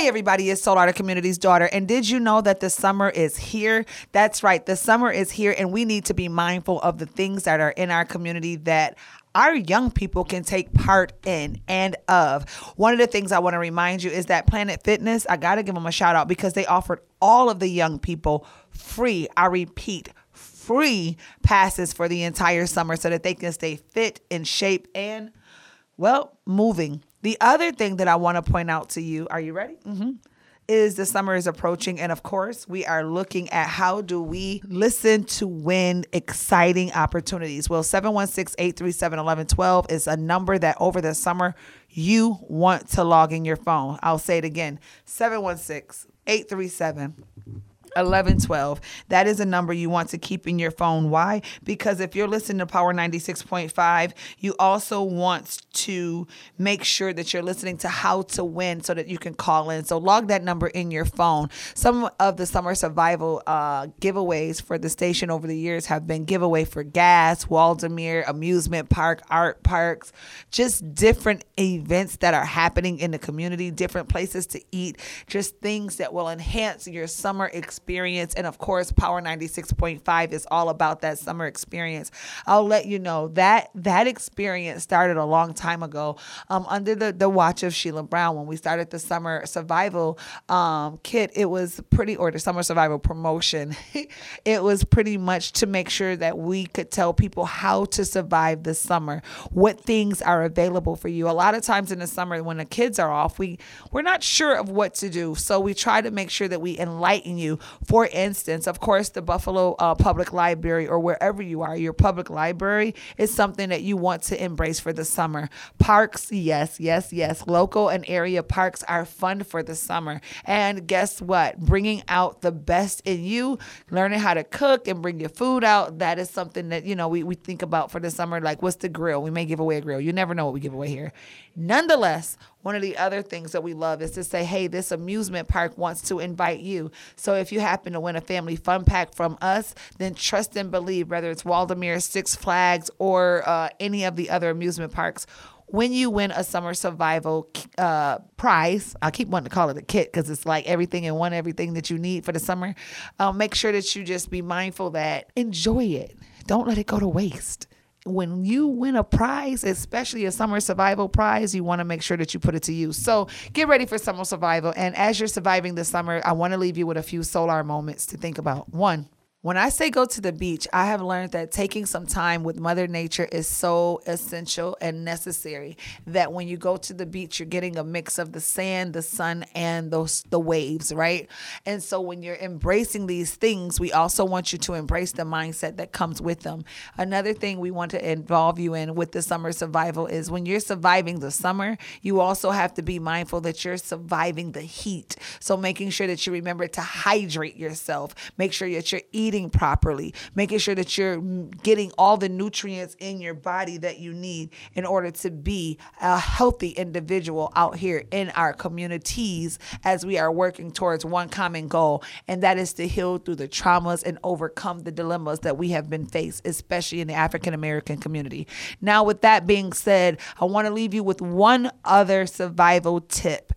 Hey, everybody, it's Solar Community's daughter. And did you know that the summer is here? That's right, the summer is here, and we need to be mindful of the things that are in our community that our young people can take part in and of. One of the things I want to remind you is that Planet Fitness, I got to give them a shout out because they offered all of the young people free, I repeat, free passes for the entire summer so that they can stay fit, in shape, and, well, moving. The other thing that I want to point out to you, are you ready? Mm-hmm. Is the summer is approaching and of course we are looking at how do we listen to win exciting opportunities. Well 716-837-1112 is a number that over the summer you want to log in your phone. I'll say it again 716 837 1112. That is a number you want to keep in your phone. Why? Because if you're listening to Power 96.5, you also want to make sure that you're listening to How to Win so that you can call in. So log that number in your phone. Some of the summer survival uh, giveaways for the station over the years have been giveaway for gas, Waldameer, amusement park, art parks, just different events that are happening in the community, different places to eat, just things that will enhance your summer experience experience. And of course, Power 96.5 is all about that summer experience. I'll let you know that that experience started a long time ago um, under the, the watch of Sheila Brown. When we started the summer survival um, kit, it was pretty, or the summer survival promotion, it was pretty much to make sure that we could tell people how to survive the summer, what things are available for you. A lot of times in the summer, when the kids are off, we, we're not sure of what to do. So we try to make sure that we enlighten you for instance, of course, the Buffalo uh, Public Library or wherever you are, your public library is something that you want to embrace for the summer. Parks, yes, yes, yes. Local and area parks are fun for the summer. And guess what? Bringing out the best in you, learning how to cook and bring your food out, that is something that, you know, we, we think about for the summer. Like, what's the grill? We may give away a grill. You never know what we give away here. Nonetheless, one of the other things that we love is to say, hey, this amusement park wants to invite you. So if you happen to win a family fun pack from us, then trust and believe, whether it's Waldameer, Six Flags, or uh, any of the other amusement parks, when you win a summer survival uh, prize, I keep wanting to call it a kit because it's like everything in one, everything that you need for the summer. Uh, make sure that you just be mindful that enjoy it. Don't let it go to waste when you win a prize, especially a summer survival prize, you want to make sure that you put it to use. So get ready for summer survival. And as you're surviving this summer, I want to leave you with a few solar moments to think about. One, when I say go to the beach, I have learned that taking some time with Mother Nature is so essential and necessary that when you go to the beach, you're getting a mix of the sand, the sun, and those the waves, right? And so when you're embracing these things, we also want you to embrace the mindset that comes with them. Another thing we want to involve you in with the summer survival is when you're surviving the summer, you also have to be mindful that you're surviving the heat. So making sure that you remember to hydrate yourself, make sure that you're eating eating properly, making sure that you're getting all the nutrients in your body that you need in order to be a healthy individual out here in our communities as we are working towards one common goal, and that is to heal through the traumas and overcome the dilemmas that we have been faced, especially in the African American community. Now, with that being said, I want to leave you with one other survival tip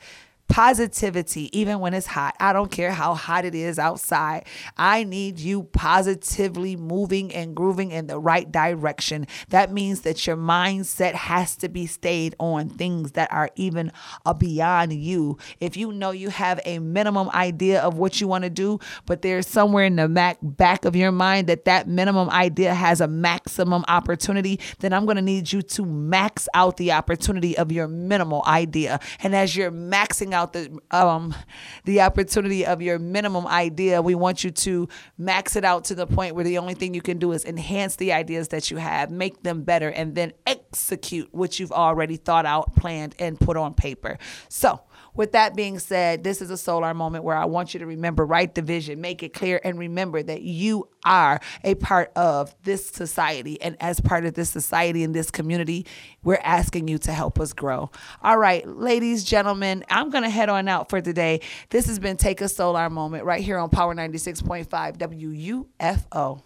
positivity, even when it's hot. I don't care how hot it is outside. I need you positively moving and grooving in the right direction. That means that your mindset has to be stayed on things that are even beyond you. If you know you have a minimum idea of what you want to do, but there's somewhere in the back of your mind that that minimum idea has a maximum opportunity, then I'm going to need you to max out the opportunity of your minimal idea. And as you're maxing out out the um the opportunity of your minimum idea. We want you to max it out to the point where the only thing you can do is enhance the ideas that you have, make them better, and then execute what you've already thought out, planned, and put on paper. So with that being said, this is a solar moment where I want you to remember, write the vision, make it clear, and remember that you are a part of this society. And as part of this society and this community, we're asking you to help us grow. All right, ladies, gentlemen, I'm going to head on out for today. This has been Take a Solar Moment right here on Power 96.5 WUFO.